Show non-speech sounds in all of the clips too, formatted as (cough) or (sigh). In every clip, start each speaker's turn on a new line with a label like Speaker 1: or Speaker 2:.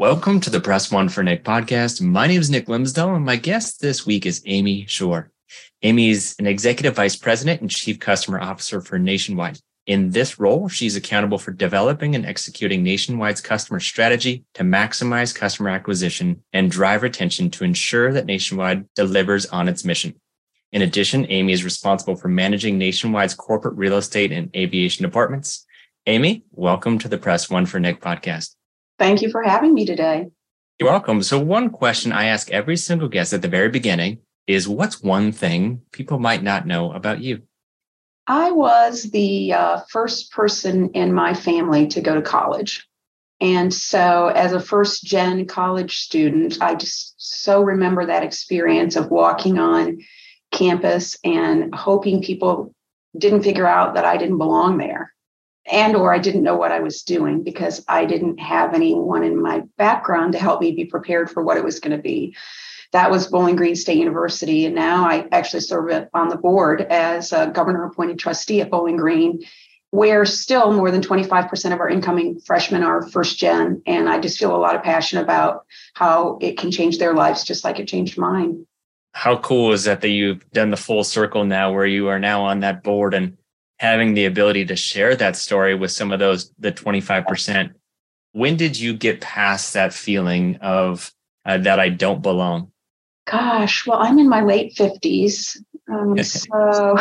Speaker 1: Welcome to the Press One for Nick podcast. My name is Nick Glimsdahl, and my guest this week is Amy Shore. Amy is an Executive Vice President and Chief Customer Officer for Nationwide. In this role, she's accountable for developing and executing Nationwide's customer strategy to maximize customer acquisition and drive retention to ensure that Nationwide delivers on its mission. In addition, Amy is responsible for managing Nationwide's corporate real estate and aviation departments. Amy, welcome to the Press One for Nick podcast.
Speaker 2: Thank you for having me today.
Speaker 1: You're welcome. So, one question I ask every single guest at the very beginning is what's one thing people might not know about you?
Speaker 2: I was the uh, first person in my family to go to college. And so, as a first gen college student, I just so remember that experience of walking on campus and hoping people didn't figure out that I didn't belong there and or I didn't know what I was doing because I didn't have anyone in my background to help me be prepared for what it was going to be that was Bowling Green State University. And now I actually serve on the board as a governor appointed trustee at Bowling Green, where still more than 25% of our incoming freshmen are first gen. And I just feel a lot of passion about how it can change their lives just like it changed mine.
Speaker 1: How cool is that that you've done the full circle now where you are now on that board and having the ability to share that story with some of those the 25%. When did you get past that feeling of uh, that I don't belong?
Speaker 2: Gosh, well, I'm in my late 50s. Um, (laughs) so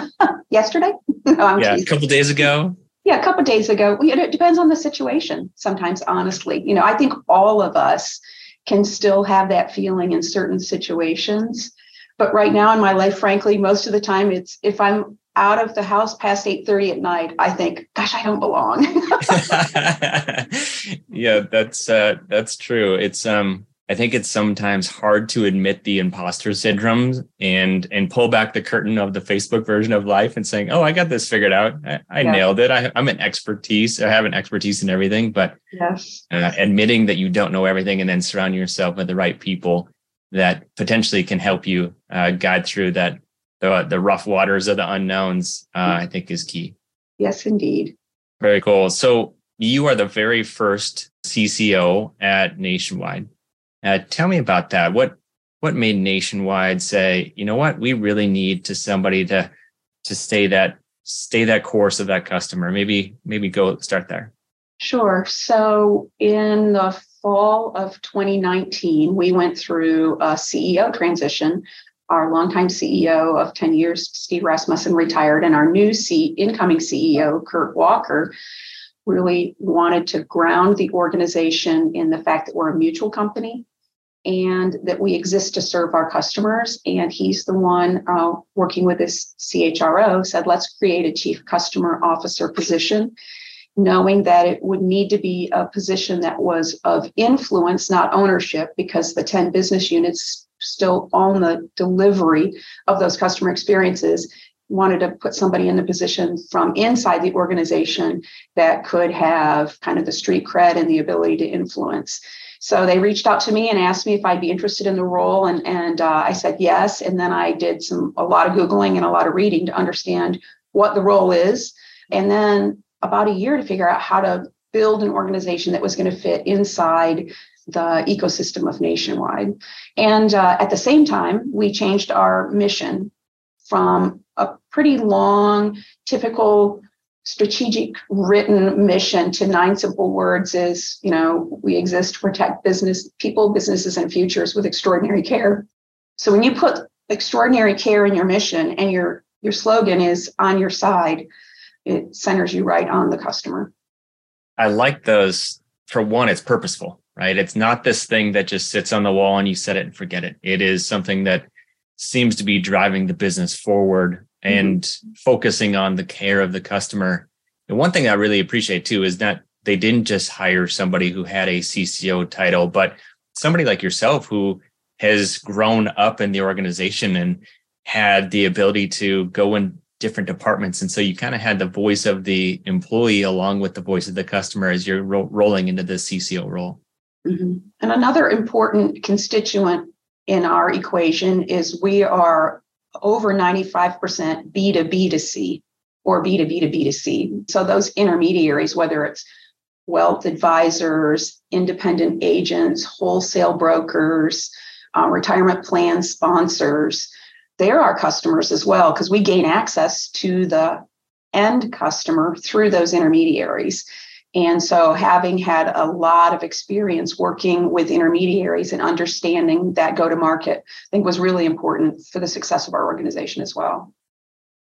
Speaker 2: (laughs) yesterday? (laughs)
Speaker 1: no, I'm yeah, teasing. a couple days ago.
Speaker 2: Yeah, a couple days ago. It depends on the situation sometimes, honestly. You know, I think all of us can still have that feeling in certain situations. But right now in my life, frankly, most of the time it's if I'm out of the house past 8:30 at night, I think, gosh, I don't belong. (laughs)
Speaker 1: yeah, that's uh that's true. It's um I think it's sometimes hard to admit the imposter syndrome and and pull back the curtain of the Facebook version of life and saying, "Oh, I got this figured out. I, I yeah. nailed it. I, am an expertise. I have an expertise in everything." But yes. uh, admitting that you don't know everything and then surrounding yourself with the right people that potentially can help you uh, guide through that the the rough waters of the unknowns, uh. I think, is key.
Speaker 2: Yes, indeed.
Speaker 1: Very cool. So you are the very first CCO at Nationwide. Uh, tell me about that. What what made Nationwide say, you know what, we really need to somebody to to stay that stay that course of that customer. Maybe maybe go start there.
Speaker 2: Sure. So in the fall of 2019, we went through a CEO transition. Our longtime CEO of 10 years, Steve Rasmussen, retired, and our new C- incoming CEO, Kirt Walker, really wanted to ground the organization in the fact that we're a mutual company and that we exist to serve our customers. And he's the one uh, working with this CHRO said, let's create a chief customer officer position, knowing that it would need to be a position that was of influence, not ownership, because the 10 business units still own the delivery of those customer experiences wanted to put somebody in the position from inside the organization that could have kind of the street cred and the ability to influence. So they reached out to me and asked me if I'd be interested in the role, and and uh, I said yes. And then I did some a lot of googling and a lot of reading to understand what the role is, and then about a year to figure out how to build an organization that was going to fit inside the ecosystem of Nationwide. And uh, at the same time, we changed our mission from a pretty long, typical strategic written mission to nine simple words is you know we exist to protect business people businesses and futures with extraordinary care. So when you put extraordinary care in your mission and your your slogan is on your side it centers you right on the customer.
Speaker 1: I like those. For one it's purposeful right it's not this thing that just sits on the wall and you set it and forget it it is something that seems to be driving the business forward and mm-hmm. focusing on the care of the customer. And one thing I really appreciate too is that they didn't just hire somebody who had a CCO title, but somebody like yourself who has grown up in the organization and had the ability to go in different departments. And so you kind of had the voice of the employee along with the voice of the customer as you're ro- rolling into the CCO role.
Speaker 2: Mm-hmm. And another important constituent in our equation is we are over 95% B to B to C or B to B to B to C. So those intermediaries, whether it's wealth advisors, independent agents, wholesale brokers, uh, retirement plan sponsors, they're our customers as well because we gain access to the end customer through those intermediaries. And so, having had a lot of experience working with intermediaries and understanding that go to market, I think was really important for the success of our organization as well.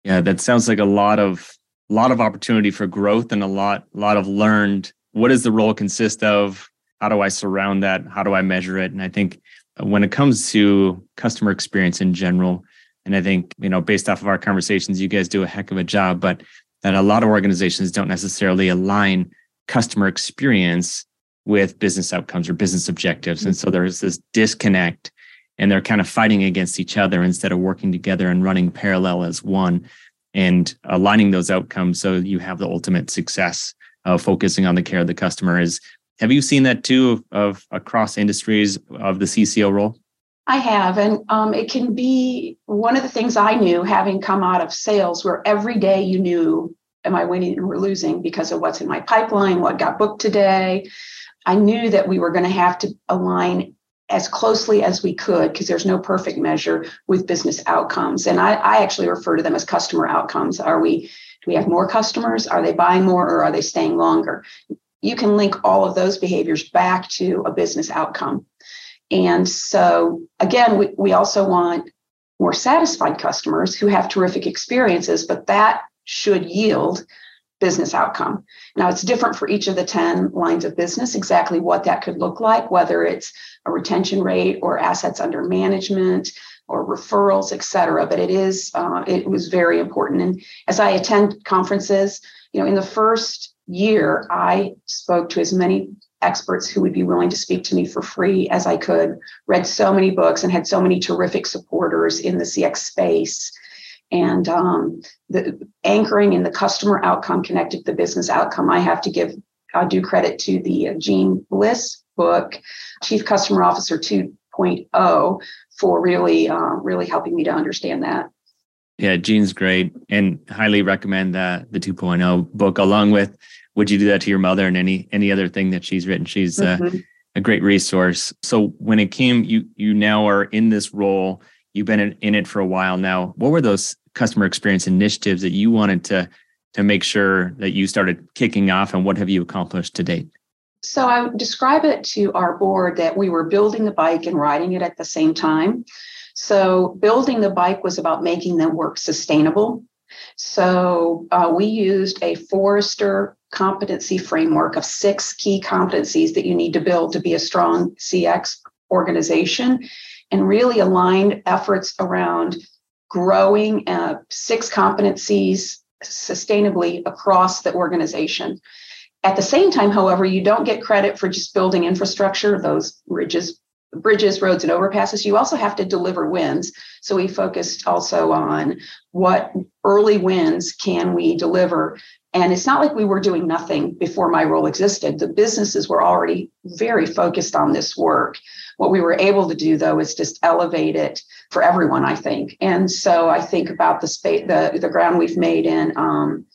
Speaker 1: Yeah, that sounds like a lot of a lot of opportunity for growth and a lot lot of learned. What does the role consist of? How do I surround that? How do I measure it? And I think when it comes to customer experience in general, and I think you know based off of our conversations, you guys do a heck of a job, but that a lot of organizations don't necessarily align customer experience with business outcomes or business objectives. And so mm-hmm. there's this disconnect and they're kind of fighting against each other instead of working together and running parallel as one and aligning those outcomes so you have the ultimate success of focusing on the care of the customer is have you seen that too of, of across industries of the cco role
Speaker 2: i have and um, it can be one of the things i knew having come out of sales where every day you knew am I winning or losing because of what's in my pipeline, what got booked today. I knew that we were going to have to align as closely as we could because there's no perfect measure with business outcomes. And I, I actually refer to them as customer outcomes. Are we do we have more customers? Are they buying more or are they staying longer? You can link all of those behaviors back to a business outcome. And so again, we, we also want more satisfied customers who have terrific experiences, but that should yield business outcome. Now, it's different for each of the 10 lines of business, exactly what that could look like, whether it's a retention rate or assets under management or referrals, et cetera. But it is, uh, it was very important. And as I attend conferences, you know, in the first year, I spoke to as many experts who would be willing to speak to me for free as I could, read so many books and had so many terrific supporters in the CX space and um, the anchoring in the customer outcome connected to the business outcome. I have to give uh, due credit to the uh, Jeanne Bliss book, Chief Customer Officer 2.0, for really, uh, really helping me to understand that.
Speaker 1: Yeah, Jeanne's great, and highly recommend that the 2.0 book, along with "Would You Do That to Your Mother" and any any other thing that she's written. She's uh, mm-hmm. a great resource. So when it came, you you now are in this role. You've been in, in it for a while now. What were those customer experience initiatives that you wanted to to make sure that you started kicking off and what have you accomplished to date?
Speaker 2: So i would describe it to our board that we were building the bike and riding it at the same time. So building the bike was about making them work sustainable. So uh, we used a forrester competency framework of six key competencies that you need to build to be a strong cx organization and really aligned efforts around growing uh, six competencies sustainably across the organization. At the same time, however, you don't get credit for just building infrastructure, those bridges, bridges, roads, and overpasses. You also have to deliver wins. So we focused also on what early wins can we deliver. And it's not like we were doing nothing before my role existed. The businesses were already very focused on this work. What we were able to do, though, is just elevate it for everyone, I think. And so I think about the space, the, the ground we've made in um,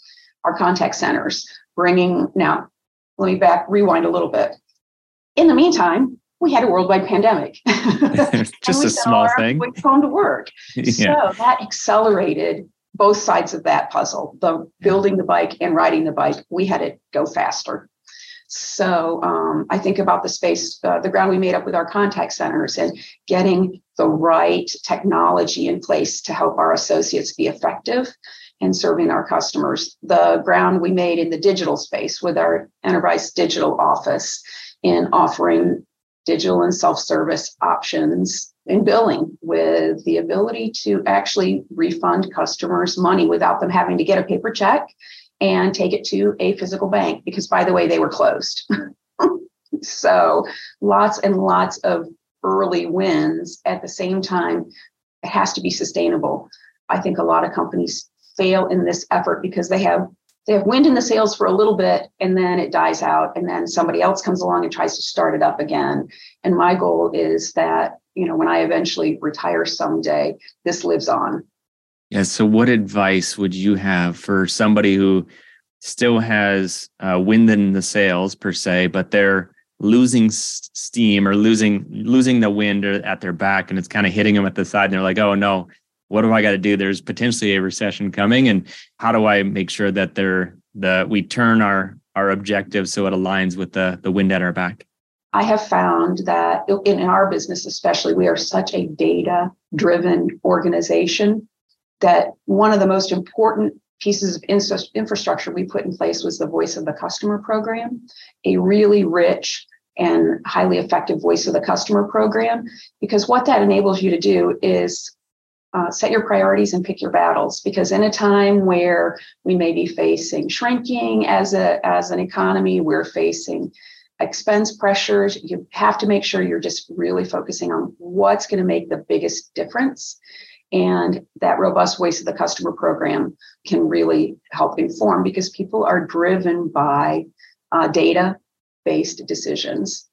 Speaker 2: our contact centers, bringing now, let me back, rewind a little bit. In the meantime, we had a worldwide pandemic. (laughs)
Speaker 1: Just a small thing.
Speaker 2: Home to work. (laughs) yeah. So that accelerated both sides of that puzzle the building the bike and riding the bike. We had it go faster. So um, I think about the space, uh, the ground we made up with our contact centers and getting the right technology in place to help our associates be effective in serving our customers. The ground we made in the digital space with our enterprise digital office in offering digital and self service options in billing with the ability to actually refund customers money without them having to get a paper check and take it to a physical bank because, by the way, they were closed. (laughs) so lots and lots of early wins at the same time. It has to be sustainable. I think a lot of companies fail in this effort because they have they have wind in the sails for a little bit and then it dies out and then somebody else comes along and tries to start it up again and my goal is that you know when i eventually retire someday this lives on
Speaker 1: yeah so what advice would you have for somebody who still has uh, wind in the sails per se but they're losing steam or losing losing the wind at their back and it's kind of hitting them at the side and they're like oh no what do I got to do? There's potentially a recession coming, and how do I make sure that they're the we turn our our objective so it aligns with the the wind at our back?
Speaker 2: I have found that in our business, especially, we are such a data driven organization that one of the most important pieces of infrastructure we put in place was the voice of the customer program, a really rich and highly effective voice of the customer program. Because what that enables you to do is uh, set your priorities and pick your battles because in a time where we may be facing shrinking as a as an economy we're facing expense pressures you have to make sure you're just really focusing on what's going to make the biggest difference and that robust voice of the customer program can really help inform because people are driven by uh, data based decisions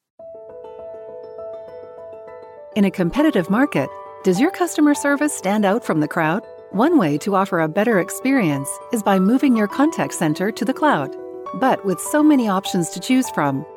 Speaker 3: in a competitive market does your customer service stand out from the crowd? One way to offer a better experience is by moving your contact center to the cloud. But with so many options to choose from,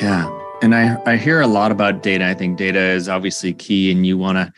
Speaker 1: Yeah. And I, I hear a lot about data. I think data is obviously key, and you want to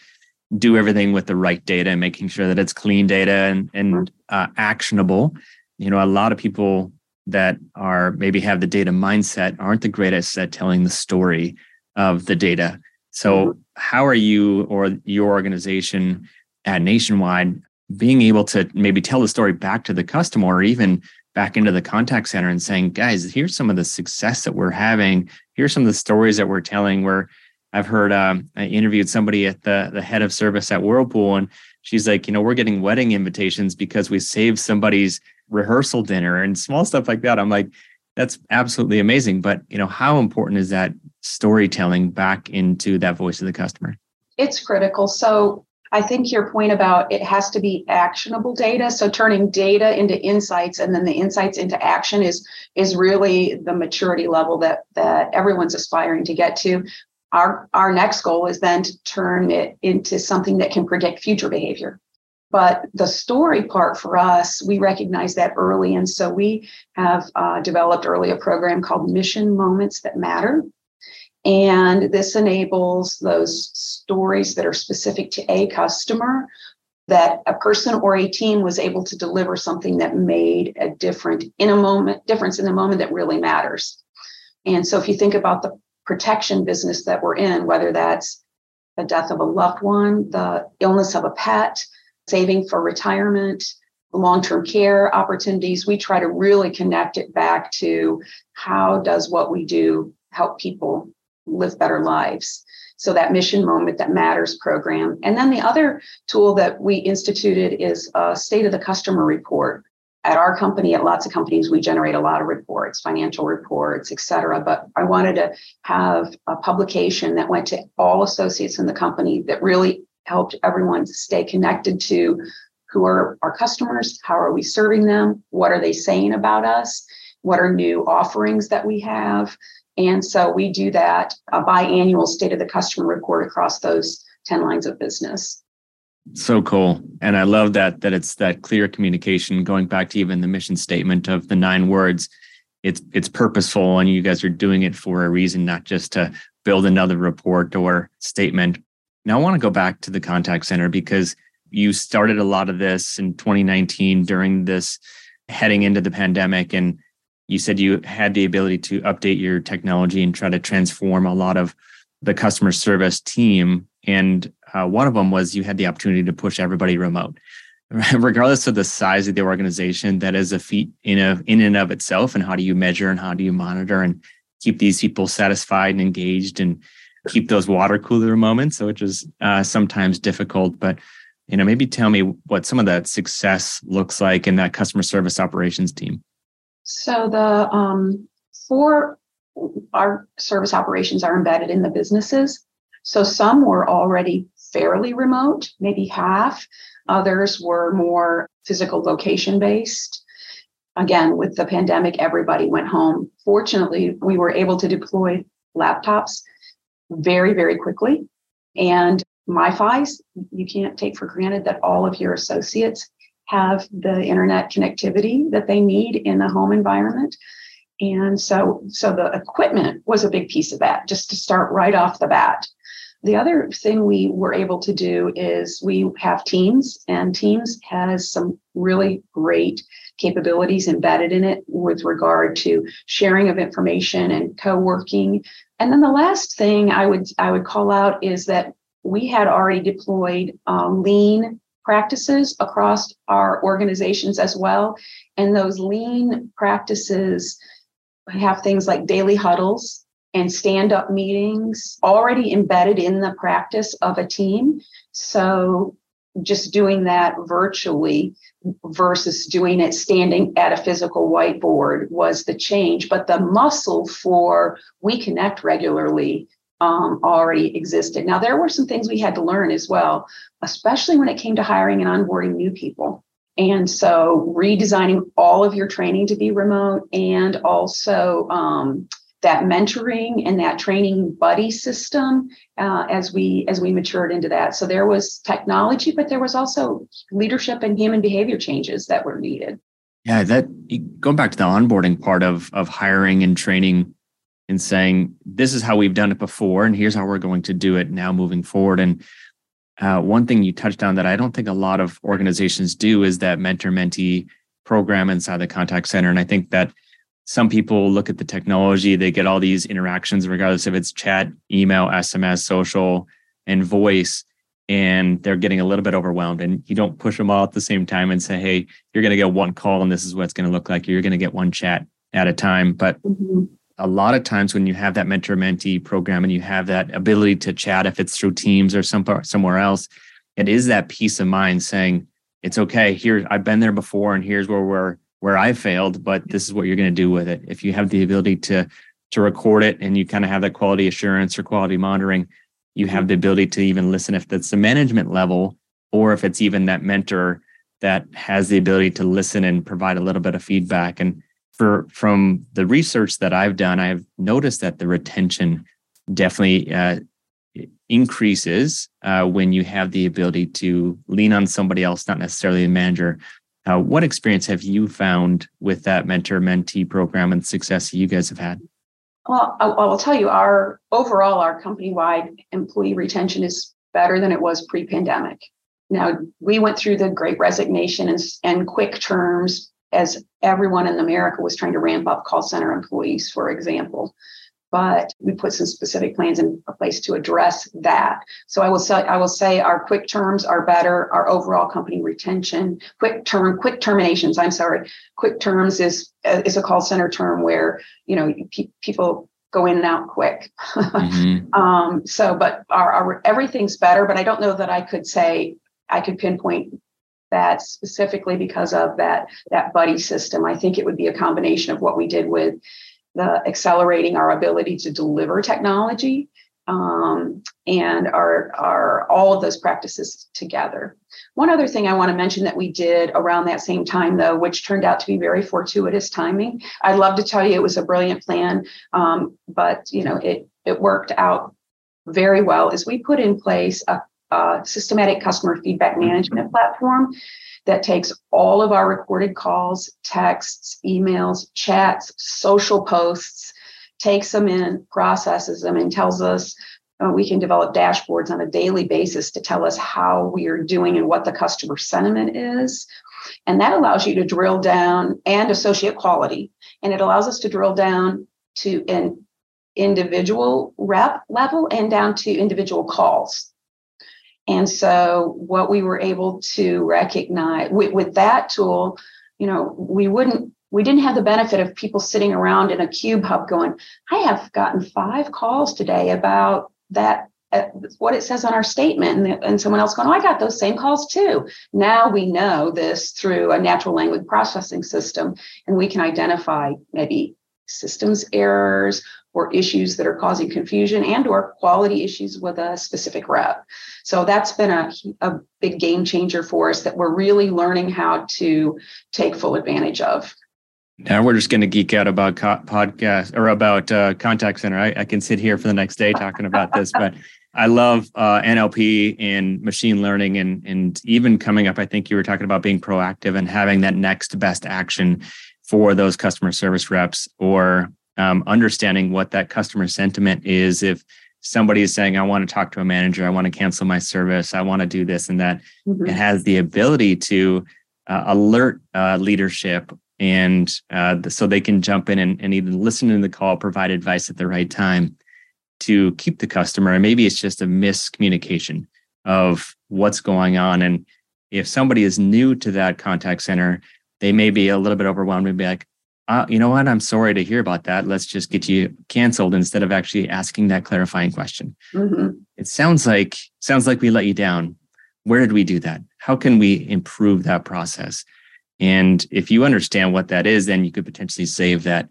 Speaker 1: do everything with the right data and making sure that it's clean data and, and uh, actionable. You know, a lot of people that are maybe have the data mindset aren't the greatest at telling the story of the data. So, mm-hmm. how are you or your organization at Nationwide being able to maybe tell the story back to the customer or even back into the contact center and saying, guys, here's some of the success that we're having. Here's some of the stories that we're telling. Where I've heard, um, I interviewed somebody at the, the head of service at Whirlpool, and she's like, you know, we're getting wedding invitations because we saved somebody's rehearsal dinner and small stuff like that. I'm like, that's absolutely amazing. But, you know, how important is that storytelling back into that voice of the customer?
Speaker 2: It's critical. So I think your point about it has to be actionable data. So turning data into insights and then the insights into action is is really the maturity level that that everyone's aspiring to get to. Our our next goal is then to turn it into something that can predict future behavior. But the story part for us, we recognize that early. And so we have uh, developed early a program called Mission Moments That Matter. And this enables those stories that are specific to a customer that a person or a team was able to deliver something that made a different in a moment difference in the moment that really matters. And so if you think about the protection business that we're in, whether that's the death of a loved one, the illness of a pet, saving for retirement, long-term care opportunities, we try to really connect it back to how does what we do help people live better lives. So that mission moment that matters program. And then the other tool that we instituted is a state of the customer report. At our company, at lots of companies, we generate a lot of reports, financial reports, et cetera. But I wanted to have a publication that went to all associates in the company that really helped everyone to stay connected to who are our customers, how are we serving them, what are they saying about us, what are new offerings that we have, and so we do that a biannual state of the customer report across those 10 lines of business.
Speaker 1: So cool. And I love that that it's that clear communication going back to even the mission statement of the nine words. It's it's purposeful and you guys are doing it for a reason, not just to build another report or statement. Now I want to go back to the contact center because you started a lot of this in 2019 during this heading into the pandemic and you said you had the ability to update your technology and try to transform a lot of the customer service team. And uh, one of them was you had the opportunity to push everybody remote. (laughs) Regardless of the size of the organization that is a feat in a, in and of itself. And how do you measure and how do you monitor and keep these people satisfied and engaged and keep those water cooler moments which is uh, sometimes difficult. But you know maybe tell me what some of that success looks like in that customer service operations team
Speaker 2: so the um, for our service operations are embedded in the businesses so some were already fairly remote maybe half Others were more physical location based. Again, with the pandemic, everybody went home. Fortunately, we were able to deploy laptops very, very quickly. And MiFi's, you can't take for granted that all of your associates have the internet connectivity that they need in the home environment. And so, so the equipment was a big piece of that, just to start right off the bat. The other thing we were able to do is we have Teams, and Teams has some really great capabilities embedded in it with regard to sharing of information and co-working. And then the last thing I would I would call out is that we had already deployed um, lean practices across our organizations as well. And those lean practices have things like daily huddles and stand up meetings already embedded in the practice of a team. So just doing that virtually versus doing it standing at a physical whiteboard was the change. But the muscle for we connect regularly um, already existed. Now, there were some things we had to learn as well, especially when it came to hiring and onboarding new people. And so redesigning all of your training to be remote and also um, that mentoring and that training buddy system uh, as we as we matured into that so there was technology but there was also leadership and human behavior changes that were needed
Speaker 1: yeah that going back to the onboarding part of of hiring and training and saying this is how we've done it before and here's how we're going to do it now moving forward and uh, one thing you touched on that i don't think a lot of organizations do is that mentor mentee program inside the contact center and i think that some people look at the technology, they get all these interactions, regardless if it's chat, email, SMS, social, and voice, and they're getting a little bit overwhelmed. And you don't push them all at the same time and say, hey, you're going to get one call and this is what it's going to look like. You're going to get one chat at a time. But mm-hmm. A lot of times when you have that mentor mentee program and you have that ability to chat, if it's through Teams or some, somewhere else, it is that peace of mind saying, it's okay. Here, I've been there before, and here's where we're where I failed, but this is what you're going to do with it. If you have the ability to to record it and you kind of have that quality assurance or quality monitoring, you have the ability to even listen if that's the management level or if it's even that mentor that has the ability to listen and provide a little bit of feedback. And for from the research that I've done, I've noticed that the retention definitely uh, increases uh, when you have the ability to lean on somebody else, not necessarily a manager, uh, what experience have you found with that mentor mentee program and success you guys have had?
Speaker 2: Well, I, I will tell you, our overall, our company wide employee retention is better than it was pre pandemic. Now, we went through the great resignation and, and quick terms as everyone in America was trying to ramp up call center employees, for example but we put some specific plans in place to address that. So I will say I will say our quick terms are better. Our overall company retention, quick term, quick terminations. I'm sorry, quick terms is is a call center term where you know pe- people go in and out quick. mm-hmm. (laughs) um, so, but our, our everything's better. But I don't know that I could say I could pinpoint that specifically because of that that buddy system. I think it would be a combination of what we did with the accelerating our ability to deliver technology um, and our, our all of those practices together. One other thing I want to mention that we did around that same time, though, which turned out to be very fortuitous timing. I'd love to tell you it was a brilliant plan, um, but you know it it worked out very well. Is we put in place a, a systematic customer feedback management platform that takes all of our recorded calls, texts, emails, chats, social posts, takes them in, processes them, and tells us uh, we can develop dashboards on a daily basis to tell us how we are doing and what the customer sentiment is. And that allows you to drill down and associate quality. And it allows us to drill down to an individual rep level and down to individual calls. And so, what we were able to recognize with, with that tool, you know, we wouldn't we didn't have the benefit of people sitting around in a cube hub going, I have gotten five calls today about that, uh, what it says on our statement. And, and someone else going, oh, I got those same calls too. Now we know this through a natural language processing system, and we can identify maybe systems errors or issues that are causing confusion and or quality issues with a specific rep. So that's been a, a big game changer for us that we're really learning how to take full advantage of.
Speaker 1: Now we're just going to geek out about co- podcast or about uh, contact center. I, I, can sit here for the next day talking about this (laughs) but i love uh, nlp and machine learning and and even coming up i think you were talking about being proactive and having that next best action for those customer service reps or um, understanding what that customer sentiment is. If somebody is saying i want to talk to a manager i want to cancel my service i want to do this and that mm-hmm. it has the ability to uh, alert uh, leadership and uh, so they can jump in and, and either listen to the call provide advice at the right time to keep the customer. And maybe it's just a miscommunication of what's going on. And if somebody is new to that contact center they may be a little bit overwhelmed and be like uh, you know what? I'm sorry to hear about that. Let's just get you canceled instead of actually asking that clarifying question. Mm-hmm. It sounds like sounds like we let you down. Where did we do that? How can we improve that process? And if you understand what that is, then you could potentially save that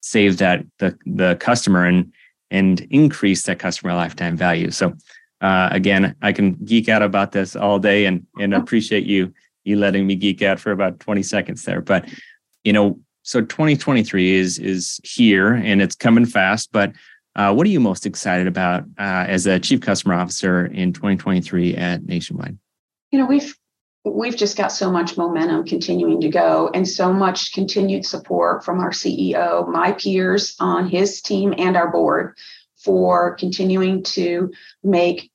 Speaker 1: save that the the customer and and increase that customer lifetime value. So uh, again, I can geek out about this all day and and (laughs) appreciate you you letting me geek out for about 20 seconds there. But you know, so 2023 is is here and it's coming fast. But uh, what are you most excited about uh, as a chief customer officer in 2023 at Nationwide?
Speaker 2: You know, we've we've just got so much momentum continuing to go and so much continued support from our CEO, my peers on his team, and our board for continuing to make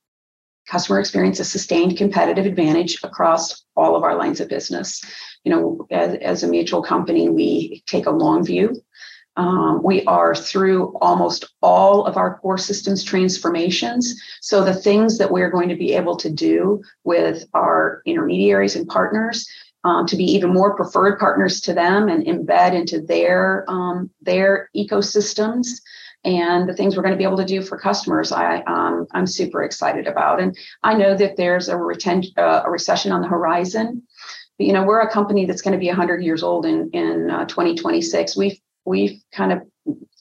Speaker 2: customer experience a sustained competitive advantage across all of our lines of business you know, as, as a mutual company, we take a long view. Um, we are through almost all of our core systems transformations. So the things that we're going to be able to do with our intermediaries and partners um, to be even more preferred partners to them and embed into their um, their ecosystems and the things we're going to be able to do for customers I, um, I'm super excited about. And I know that there's a, reten- uh, a recession on the horizon you know we're a company that's going to be 100 years old in in uh, 2026 we've we've kind of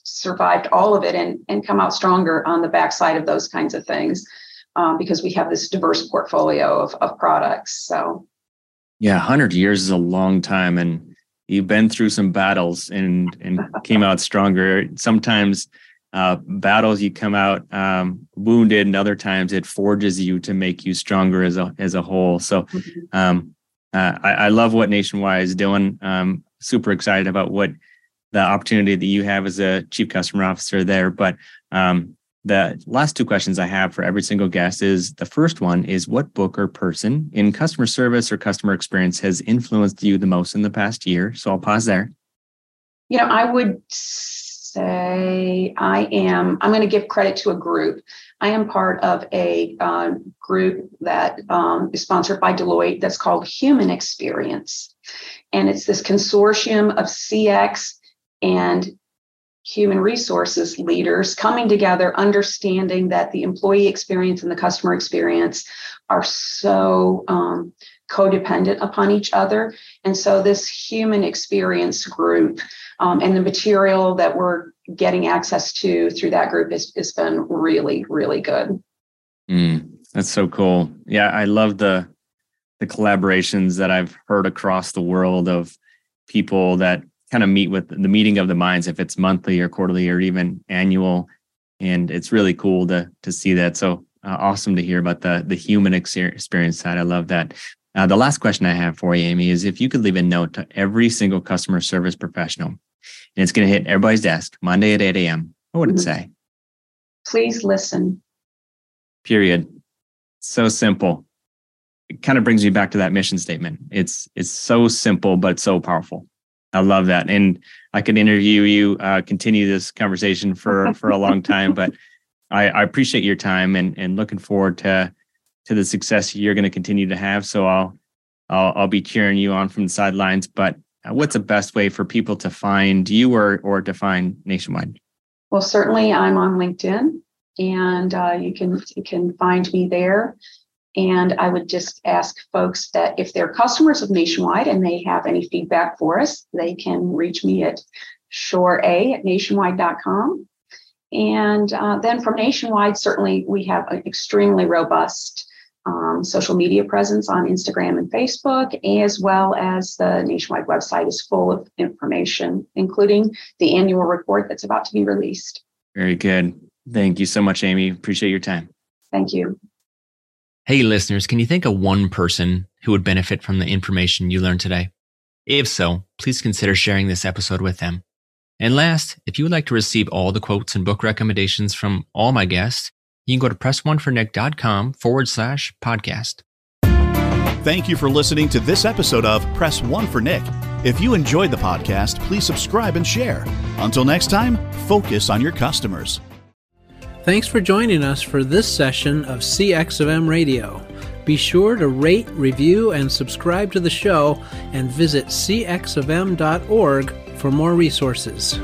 Speaker 2: survived all of it and and come out stronger on the backside of those kinds of things um, because we have this diverse portfolio of, of products so.
Speaker 1: Yeah 100 years is a long time and you've been through some battles and and came out stronger. Sometimes uh, battles you come out um, wounded and other times it forges you to make you stronger as a as a whole. So mm-hmm. um, uh, I, I, love what Nationwide is doing. Um, super excited about what the opportunity that you have as a chief customer officer there. But um, the last two questions I have for every single guest is the first one is what book or person in customer service or customer experience has influenced you the most in the past year? So I'll pause there.
Speaker 2: You know, I would say I am, I'm going to give credit to a group. I am part of a uh, group that um, is sponsored by Deloitte that's called Human Experience. And it's this consortium of CX and human resources leaders coming together, understanding that the employee experience and the customer experience are so um, codependent upon each other. And so, this human experience group um, and the material that we're getting access to through that group has, has been really, really good.
Speaker 1: Mm, that's so cool. Yeah, I love the the collaborations that I've heard across the world of people that kind of meet with the meeting of the minds, if it's monthly or quarterly or even annual. And it's really cool to to see that. So uh, awesome to hear about the the human experience side. I love that. Uh, the last question I have for you, Amy, is if you could leave a note to every single customer service professional, and it's going to hit everybody's desk Monday at 8 a.m., what would it mm-hmm. say?
Speaker 2: Please listen.
Speaker 1: Period. So simple. it kind of brings me back to that mission statement. It's it's so simple but so powerful. I love that, and I could interview you, uh, continue this conversation for for a long time. But I, I appreciate your time and and looking forward to to the success you're going to continue to have. So I'll I'll I'll be cheering you on from the sidelines. But what's the best way for people to find you or or to find Nationwide?
Speaker 2: Well, certainly I'm on LinkedIn, and uh, you can you can find me there. And I would just ask folks that if they're customers of Nationwide and they have any feedback for us, they can reach me at shorea at nationwide.com. And uh, then from Nationwide, certainly we have an extremely robust um, social media presence on Instagram and Facebook, as well as the Nationwide website is full of information, including the annual report that's about to be released.
Speaker 1: Very good. Thank you so much, Amy. Appreciate your time.
Speaker 2: Thank you.
Speaker 1: Hey, listeners, can you think of one person who would benefit from the information you learned today? If so, please consider sharing this episode with them. And last, if you would like to receive all the quotes and book recommendations from all my guests, you can go to pressonefornick.com forward slash podcast.
Speaker 4: Thank you for listening to this episode of Press One for Nick. If you enjoyed the podcast, please subscribe and share. Until next time, focus on your customers.
Speaker 5: Thanks for joining us for this session of CX of M Radio. Be sure to rate, review, and subscribe to the show and visit cxofm.org for more resources.